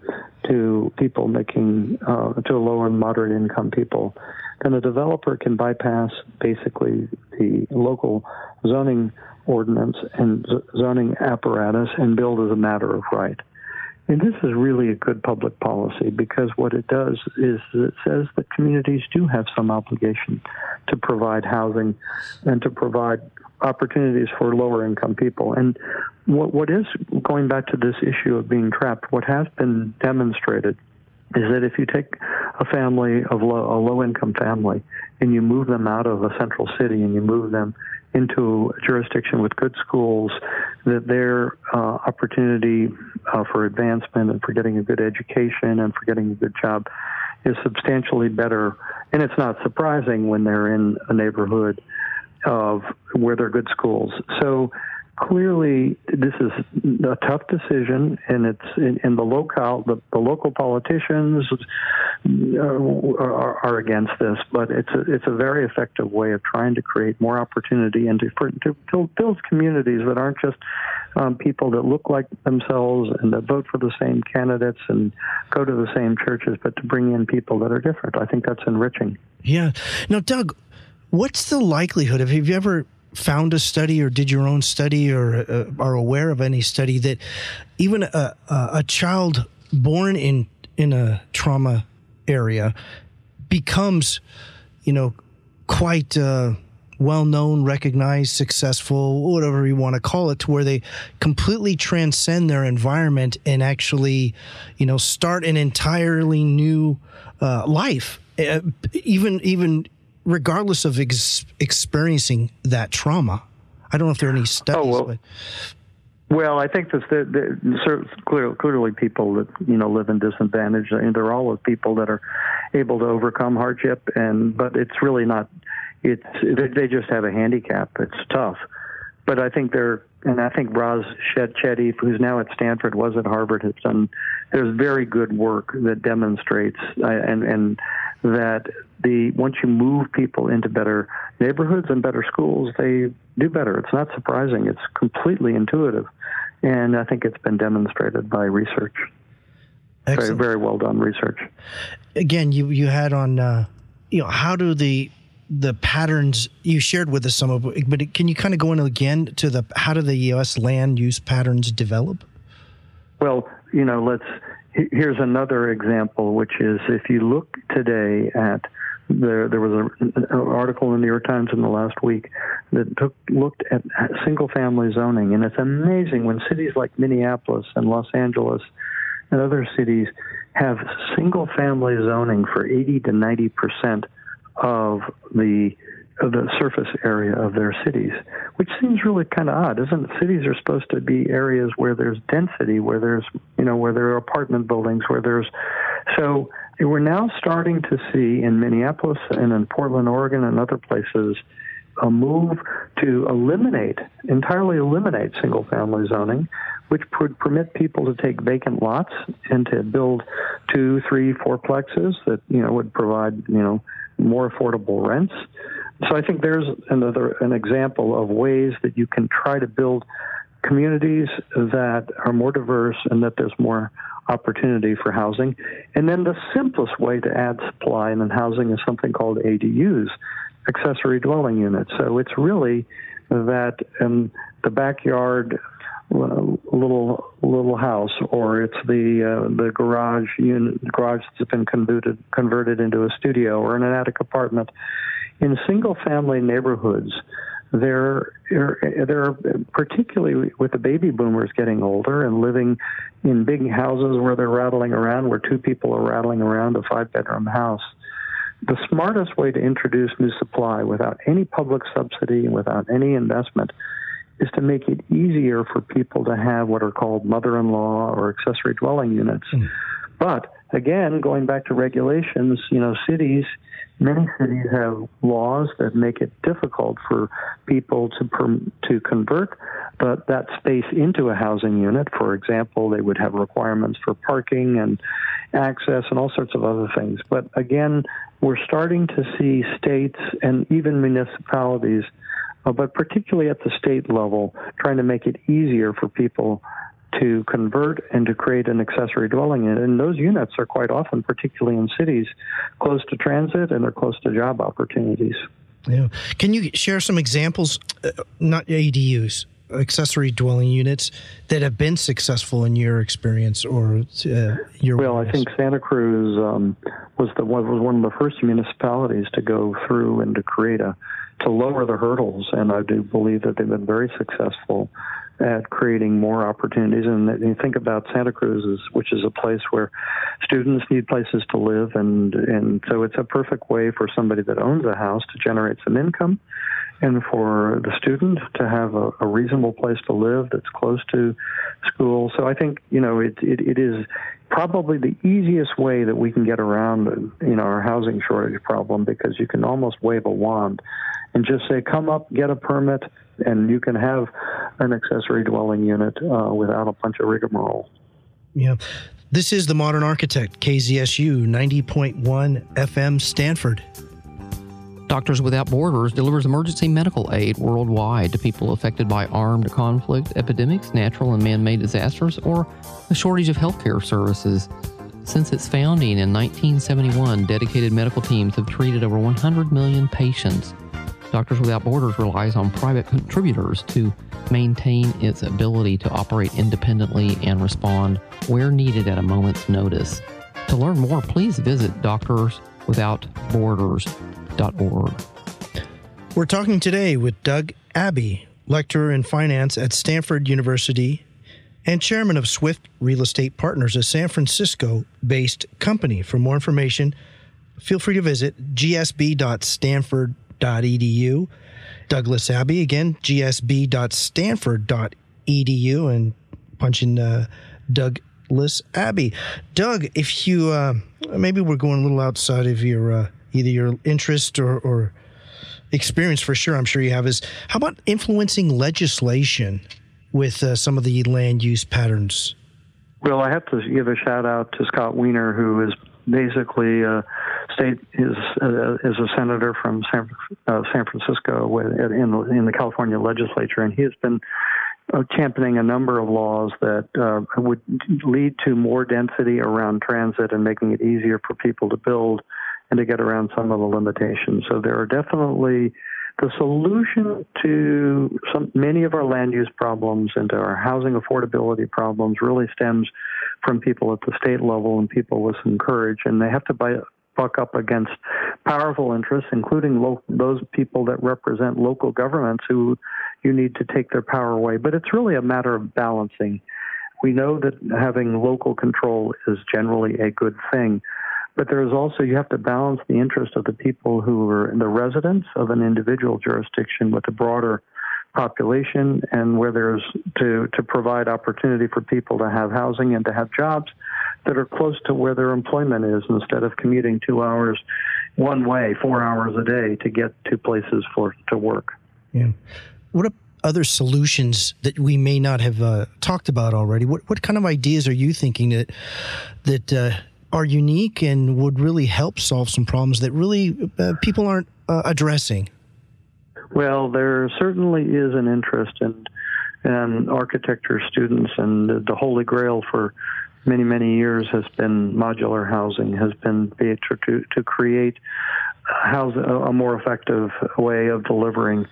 to people making uh, to low and moderate income people, then a developer can bypass basically the local zoning ordinance and zoning apparatus and build as a matter of right. And this is really a good public policy because what it does is it says that communities do have some obligation to provide housing and to provide opportunities for lower income people. And what, what is going back to this issue of being trapped, what has been demonstrated is that if you take a family of low, a low income family and you move them out of a central city and you move them into a jurisdiction with good schools, that their uh, opportunity uh, for advancement and for getting a good education and for getting a good job is substantially better. And it's not surprising when they're in a neighborhood of where there are good schools. So clearly, this is a tough decision, and it's in, in the local the, the, local politicians are, are, against this, but it's a, it's a very effective way of trying to create more opportunity and to, for, to build, build communities that aren't just um, people that look like themselves and that vote for the same candidates and go to the same churches, but to bring in people that are different. I think that's enriching. Yeah. Now, Doug, What's the likelihood of have you ever found a study or did your own study or uh, are aware of any study that even a, a child born in in a trauma area becomes, you know, quite uh, well known, recognized, successful, whatever you want to call it, to where they completely transcend their environment and actually, you know, start an entirely new uh, life. Uh, even even regardless of ex- experiencing that trauma. I don't know if there are any studies. Oh, well, but... well I think that the, the, clearly, clearly people that you know live in disadvantage. I mean, they're all people that are able to overcome hardship, and but it's really not. It's they just have a handicap. It's tough, but I think they're and I think Raj Chetty, who's now at Stanford, was at Harvard, has done. There's very good work that demonstrates uh, and and that the once you move people into better neighborhoods and better schools, they do better. It's not surprising. It's completely intuitive, and I think it's been demonstrated by research. Excellent. Very, very well done research. Again, you you had on, uh, you know, how do the the patterns you shared with us some of, but can you kind of go in again to the how do the U.S. land use patterns develop? Well, you know, let's here's another example, which is if you look today at there, there was a, an article in the New York Times in the last week that took, looked at single family zoning, and it's amazing when cities like Minneapolis and Los Angeles and other cities have single family zoning for 80 to 90 percent of the of the surface area of their cities, which seems really kind of odd, isn't it? Cities are supposed to be areas where there's density, where there's you know where there are apartment buildings, where there's so we're now starting to see in Minneapolis and in Portland, Oregon, and other places a move to eliminate entirely eliminate single family zoning which would permit people to take vacant lots and to build two, three, four plexes that you know would provide you know more affordable rents. So I think there's another an example of ways that you can try to build communities that are more diverse and that there's more opportunity for housing. And then the simplest way to add supply in housing is something called ADUs, accessory dwelling units. So it's really that um, the backyard uh, little little house, or it's the uh, the garage unit, garage that's been converted converted into a studio, or an attic apartment. In single family neighborhoods, there there are particularly with the baby boomers getting older and living in big houses where they're rattling around, where two people are rattling around a five bedroom house. The smartest way to introduce new supply without any public subsidy and without any investment is to make it easier for people to have what are called mother in law or accessory dwelling units. Mm. But again, going back to regulations, you know, cities Many cities have laws that make it difficult for people to to convert that space into a housing unit. For example, they would have requirements for parking and access and all sorts of other things. But again, we're starting to see states and even municipalities, uh, but particularly at the state level, trying to make it easier for people to convert and to create an accessory dwelling unit. And those units are quite often, particularly in cities, close to transit and they're close to job opportunities. Yeah. Can you share some examples, uh, not ADUs, accessory dwelling units that have been successful in your experience or uh, your? Well, I think Santa Cruz um, was the was one of the first municipalities to go through and to create a to lower the hurdles, and I do believe that they've been very successful at creating more opportunities. And you think about Santa Cruz, which is a place where students need places to live, and and so it's a perfect way for somebody that owns a house to generate some income, and for the student to have a, a reasonable place to live that's close to school. So I think you know it, it, it is probably the easiest way that we can get around you know our housing shortage problem because you can almost wave a wand and just say come up get a permit and you can have an accessory dwelling unit uh, without a bunch of rigmarole. Yeah. This is the modern architect kzsu 90.1 fm stanford Doctors Without Borders delivers emergency medical aid worldwide to people affected by armed conflict, epidemics, natural and man made disasters, or a shortage of healthcare services. Since its founding in 1971, dedicated medical teams have treated over 100 million patients. Doctors Without Borders relies on private contributors to maintain its ability to operate independently and respond where needed at a moment's notice. To learn more, please visit Doctors Without Borders we're talking today with Doug Abbey, lecturer in finance at Stanford University and chairman of Swift Real Estate Partners, a San Francisco based company. For more information, feel free to visit gsb.stanford.edu. Douglas Abbey, again, gsb.stanford.edu, and punch in uh, Douglas Abbey. Doug, if you uh, maybe we're going a little outside of your uh, either your interest or, or experience for sure, I'm sure you have, is how about influencing legislation with uh, some of the land use patterns? Well, I have to give a shout out to Scott Wiener, who is basically uh, state is uh, is a senator from San, uh, San Francisco in the, in the California legislature, and he has been uh, championing a number of laws that uh, would lead to more density around transit and making it easier for people to build and to get around some of the limitations. So there are definitely the solution to some many of our land use problems and to our housing affordability problems really stems from people at the state level and people with some courage, and they have to buy, buck up against powerful interests, including lo- those people that represent local governments who you need to take their power away. But it's really a matter of balancing. We know that having local control is generally a good thing, but there is also you have to balance the interest of the people who are the residents of an individual jurisdiction with the broader population and where there's to to provide opportunity for people to have housing and to have jobs that are close to where their employment is instead of commuting two hours one way four hours a day to get to places for to work yeah what are other solutions that we may not have uh, talked about already? What what kind of ideas are you thinking that that uh, are unique and would really help solve some problems that really uh, people aren't uh, addressing? Well, there certainly is an interest in in architecture students, and the holy grail for many many years has been modular housing, has been to to create house a more effective way of delivering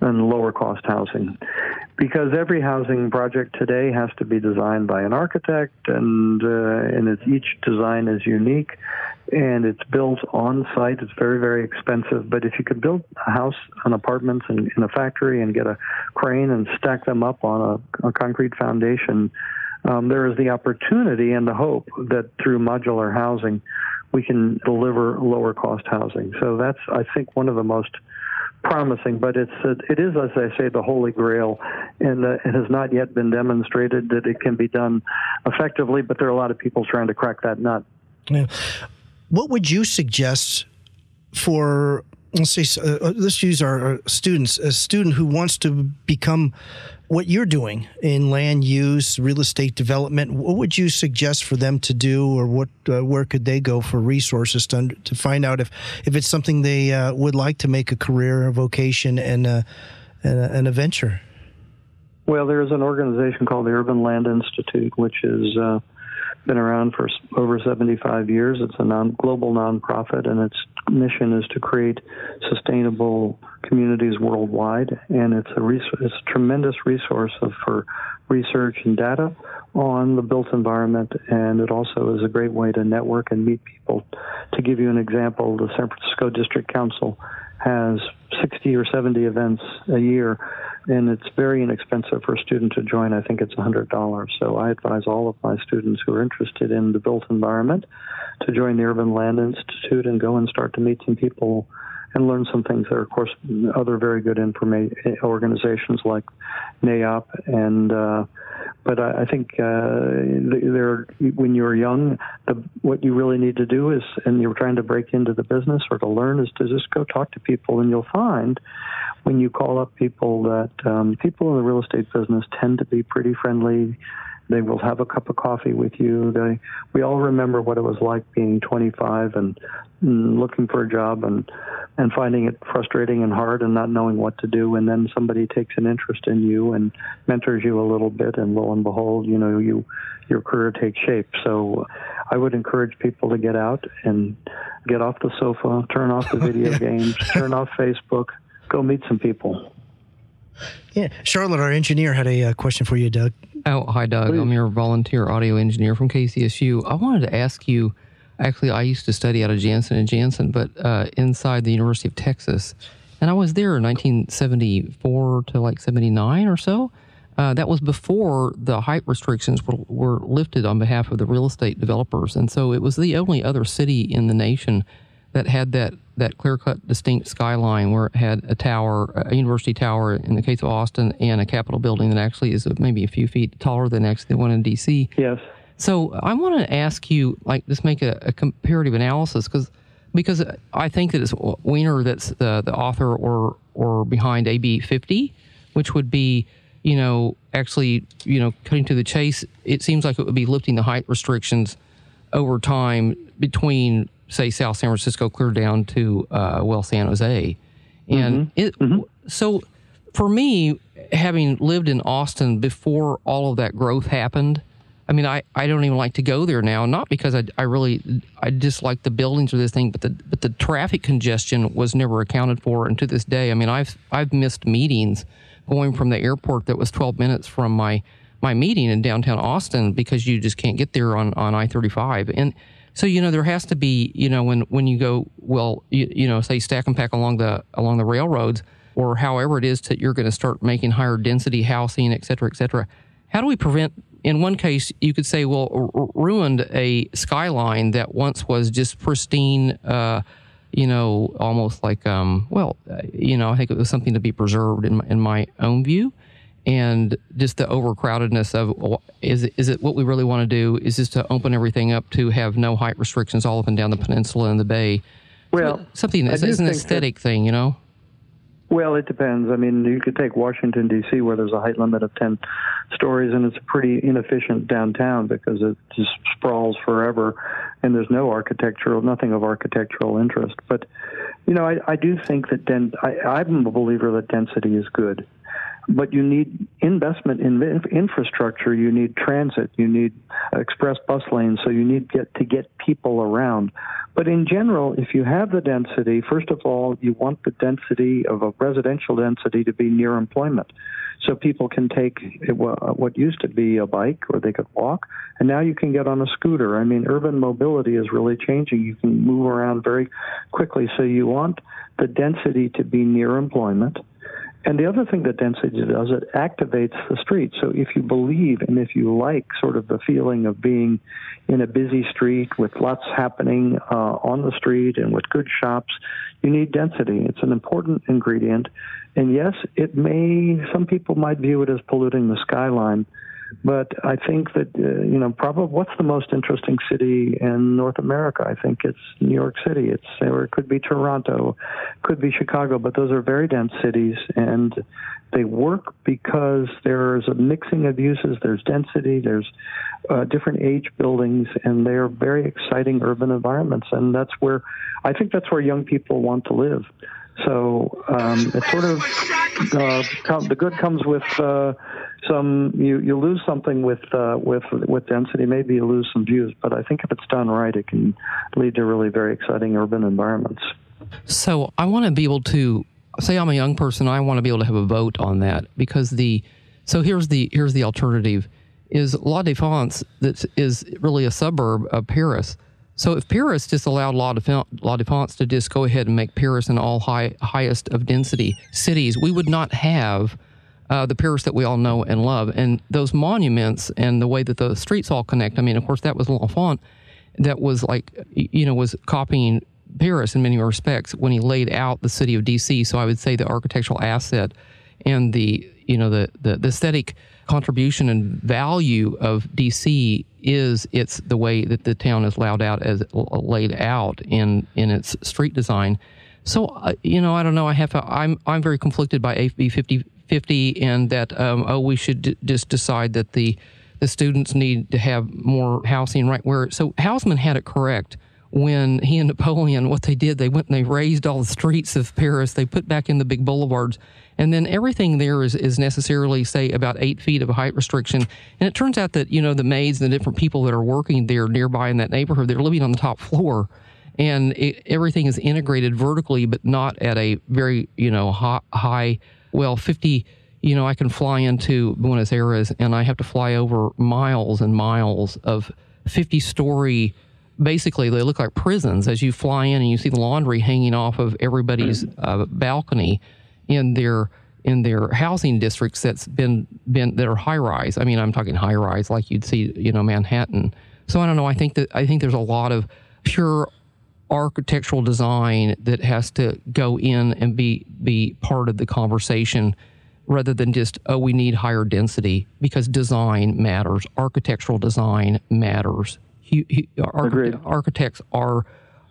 and lower cost housing. Because every housing project today has to be designed by an architect, and uh, and it's, each design is unique, and it's built on site. It's very very expensive. But if you could build a house, an apartments, in, in a factory, and get a crane and stack them up on a, a concrete foundation, um, there is the opportunity and the hope that through modular housing, we can deliver lower cost housing. So that's I think one of the most promising, but it's it is as I say the holy grail, and uh, it has not yet been demonstrated that it can be done effectively. But there are a lot of people trying to crack that nut. Yeah. What would you suggest for let's say uh, uh let's use our students a student who wants to become what you're doing in land use, real estate development. What would you suggest for them to do, or what uh, where could they go for resources to to find out if if it's something they uh, would like to make a career, a vocation, and a, and a, and a venture? Well, there's an organization called the Urban Land Institute, which is uh, been around for over 75 years. It's a non- global nonprofit, and its mission is to create sustainable communities worldwide, and it's a, res- it's a tremendous resource of, for research and data on the built environment, and it also is a great way to network and meet people. To give you an example, the San Francisco District Council has 60 or 70 events a year, and it's very inexpensive for a student to join. I think it's $100. So I advise all of my students who are interested in the built environment to join the Urban Land Institute and go and start to meet some people and learn some things. There are, of course, other very good information organizations like NAIOP, and uh, but I, I think uh, there, when you're young, the, what you really need to do is, and you're trying to break into the business or to learn, is to just go talk to people, and you'll find when you call up people that um, people in the real estate business tend to be pretty friendly they will have a cup of coffee with you. They, we all remember what it was like being 25 and, and looking for a job and and finding it frustrating and hard and not knowing what to do. And then somebody takes an interest in you and mentors you a little bit, and lo and behold, you know you your career takes shape. So I would encourage people to get out and get off the sofa, turn off the video games, turn off Facebook, go meet some people. Yeah, Charlotte, our engineer, had a uh, question for you, Doug. Oh, hi, Doug. I'm your volunteer audio engineer from KZSU. I wanted to ask you. Actually, I used to study out of Janson and Janson, but uh, inside the University of Texas, and I was there in 1974 to like 79 or so. Uh, that was before the height restrictions were, were lifted on behalf of the real estate developers, and so it was the only other city in the nation that had that that clear cut, distinct skyline where it had a tower, a university tower in the case of Austin, and a Capitol building that actually is maybe a few feet taller than actually the one in D.C. Yes. So I want to ask you, like, just make a, a comparative analysis because because I think that it's Wiener that's the the author or or behind AB 50, which would be you know actually you know cutting to the chase. It seems like it would be lifting the height restrictions over time between say South San Francisco clear down to uh, well San Jose, and mm-hmm. it mm-hmm. so for me having lived in Austin before all of that growth happened. I mean, I, I don't even like to go there now. Not because I, I really I dislike the buildings or this thing, but the but the traffic congestion was never accounted for. And to this day, I mean, I've I've missed meetings going from the airport that was 12 minutes from my my meeting in downtown Austin because you just can't get there on on I 35. And so you know there has to be you know when when you go well you, you know say stack and pack along the along the railroads or however it is that you're going to start making higher density housing, et cetera, et cetera. How do we prevent? In one case, you could say, well, r- ruined a skyline that once was just pristine. Uh, you know, almost like, um, well, uh, you know, I think it was something to be preserved in my, in my own view and just the overcrowdedness of is it, is it what we really want to do? Is just to open everything up to have no height restrictions all up and down the peninsula and the bay? Well, something is an aesthetic that, thing, you know. Well, it depends. I mean, you could take Washington D.C., where there's a height limit of 10 stories, and it's a pretty inefficient downtown because it just sprawls forever, and there's no architectural, nothing of architectural interest. But you know, I, I do think that den- I, I'm a believer that density is good but you need investment in infrastructure. You need transit. You need express bus lanes. So you need get to get people around. But in general, if you have the density, first of all, you want the density of a residential density to be near employment. So people can take what used to be a bike or they could walk, and now you can get on a scooter. I mean, urban mobility is really changing. You can move around very quickly. So you want the density to be near employment and the other thing that density does, it activates the street. So if you believe and if you like sort of the feeling of being in a busy street with lots happening uh, on the street and with good shops, you need density. It's an important ingredient. And yes, it may, some people might view it as polluting the skyline. But I think that uh, you know, probably what's the most interesting city in North America? I think it's New York City. It's or it could be Toronto, could be Chicago, but those are very dense cities, and they work because there's a mixing of uses. There's density. There's uh, different age buildings, and they are very exciting urban environments, and that's where I think that's where young people want to live. So um, it's sort of uh, the good comes with uh, some. You, you lose something with uh, with with density. Maybe you lose some views, but I think if it's done right, it can lead to really very exciting urban environments. So I want to be able to say I'm a young person. I want to be able to have a vote on that because the so here's the here's the alternative is La Défense that is really a suburb of Paris so if Paris just allowed La Défense to just go ahead and make Paris an all high, highest of density cities, we would not have uh, the Paris that we all know and love. And those monuments and the way that the streets all connect. I mean, of course, that was L'Enfant that was like, you know, was copying Paris in many respects when he laid out the city of DC. So I would say the architectural asset and the, you know, the, the, the aesthetic contribution and value of DC is it's the way that the town is laid out as laid out in in its street design. So uh, you know, I don't know. I have I'm I'm very conflicted by AB 50 50 and that um, oh we should d- just decide that the the students need to have more housing right where so Haussmann had it correct when he and Napoleon what they did they went and they razed all the streets of Paris they put back in the big boulevards and then everything there is, is necessarily, say, about eight feet of a height restriction. And it turns out that, you know, the maids and the different people that are working there nearby in that neighborhood, they're living on the top floor. And it, everything is integrated vertically, but not at a very, you know, high, high well, 50 you know, I can fly into Buenos Aires and I have to fly over miles and miles of 50 story, basically, they look like prisons as you fly in and you see the laundry hanging off of everybody's uh, balcony in their in their housing districts that's been been that are high rise. I mean, I'm talking high rise like you'd see, you know, Manhattan. So I don't know. I think that I think there's a lot of pure architectural design that has to go in and be be part of the conversation rather than just oh we need higher density because design matters architectural design matters he, he, architect, architects are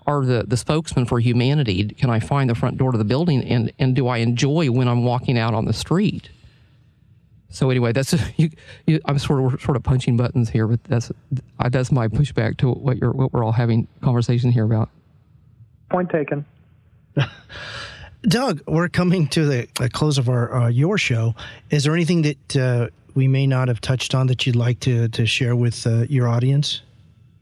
are the, the spokesman for humanity? Can I find the front door to the building and, and do I enjoy when I'm walking out on the street? So anyway, that's you, you, I'm sort of sort of punching buttons here, but that's that's my pushback to what you're what we're all having conversation here about. Point taken. Doug, we're coming to the close of our uh, your show. Is there anything that uh, we may not have touched on that you'd like to to share with uh, your audience?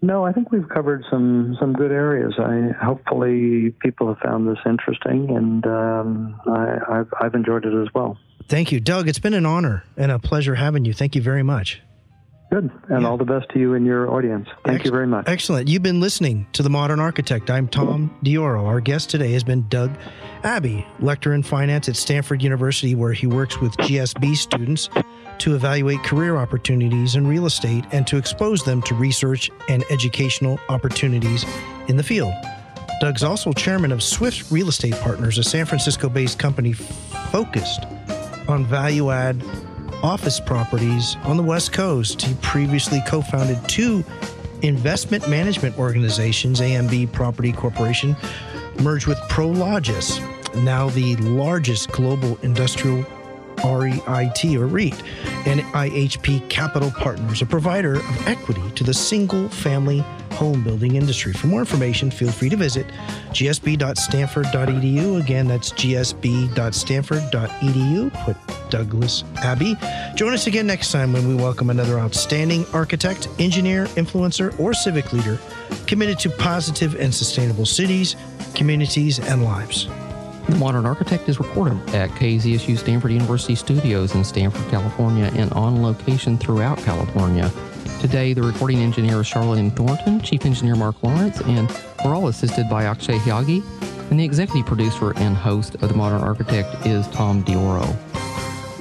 No, I think we've covered some some good areas. I hopefully people have found this interesting, and um, I, I've I've enjoyed it as well. Thank you, Doug. It's been an honor and a pleasure having you. Thank you very much. Good. And yeah. all the best to you and your audience. Thank Ex- you very much. Excellent. You've been listening to The Modern Architect. I'm Tom Dioro. Our guest today has been Doug Abbey, lecturer in finance at Stanford University, where he works with GSB students to evaluate career opportunities in real estate and to expose them to research and educational opportunities in the field. Doug's also chairman of Swift Real Estate Partners, a San Francisco based company focused on value add office properties on the West Coast. He previously co founded two investment management organizations, AMB Property Corporation, merged with Prologis now the largest global industrial REIT or REIT, and IHP Capital Partners, a provider of equity to the single family home building industry. For more information, feel free to visit gsb.stanford.edu. Again, that's gsb.stanford.edu. Put Douglas Abbey. Join us again next time when we welcome another outstanding architect, engineer, influencer, or civic leader committed to positive and sustainable cities, communities, and lives. The Modern Architect is recorded at KZSU Stanford University Studios in Stanford, California, and on location throughout California. Today, the recording engineer is Charlotte. Thornton, Chief Engineer Mark Lawrence, and we're all assisted by Akshay Hyagi, and the executive producer and host of The Modern Architect is Tom Dioro.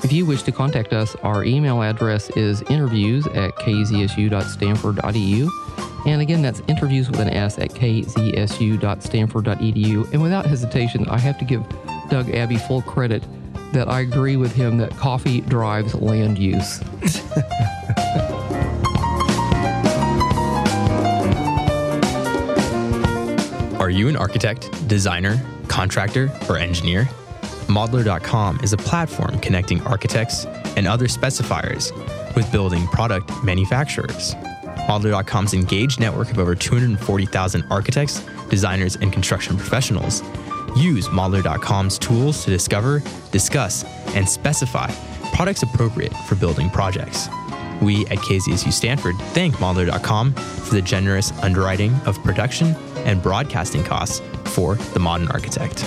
If you wish to contact us, our email address is interviews at kzsu.stanford.edu. And again, that's interviews with an S at kzsu.stanford.edu. And without hesitation, I have to give Doug Abbey full credit that I agree with him that coffee drives land use. Are you an architect, designer, contractor, or engineer? Modlar.com is a platform connecting architects and other specifiers with building product manufacturers. Modlar.com's engaged network of over 240,000 architects, designers, and construction professionals use Modlar.com's tools to discover, discuss, and specify products appropriate for building projects. We at KZSU Stanford thank Modlar.com for the generous underwriting of production and broadcasting costs for The Modern Architect.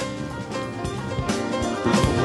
Bye.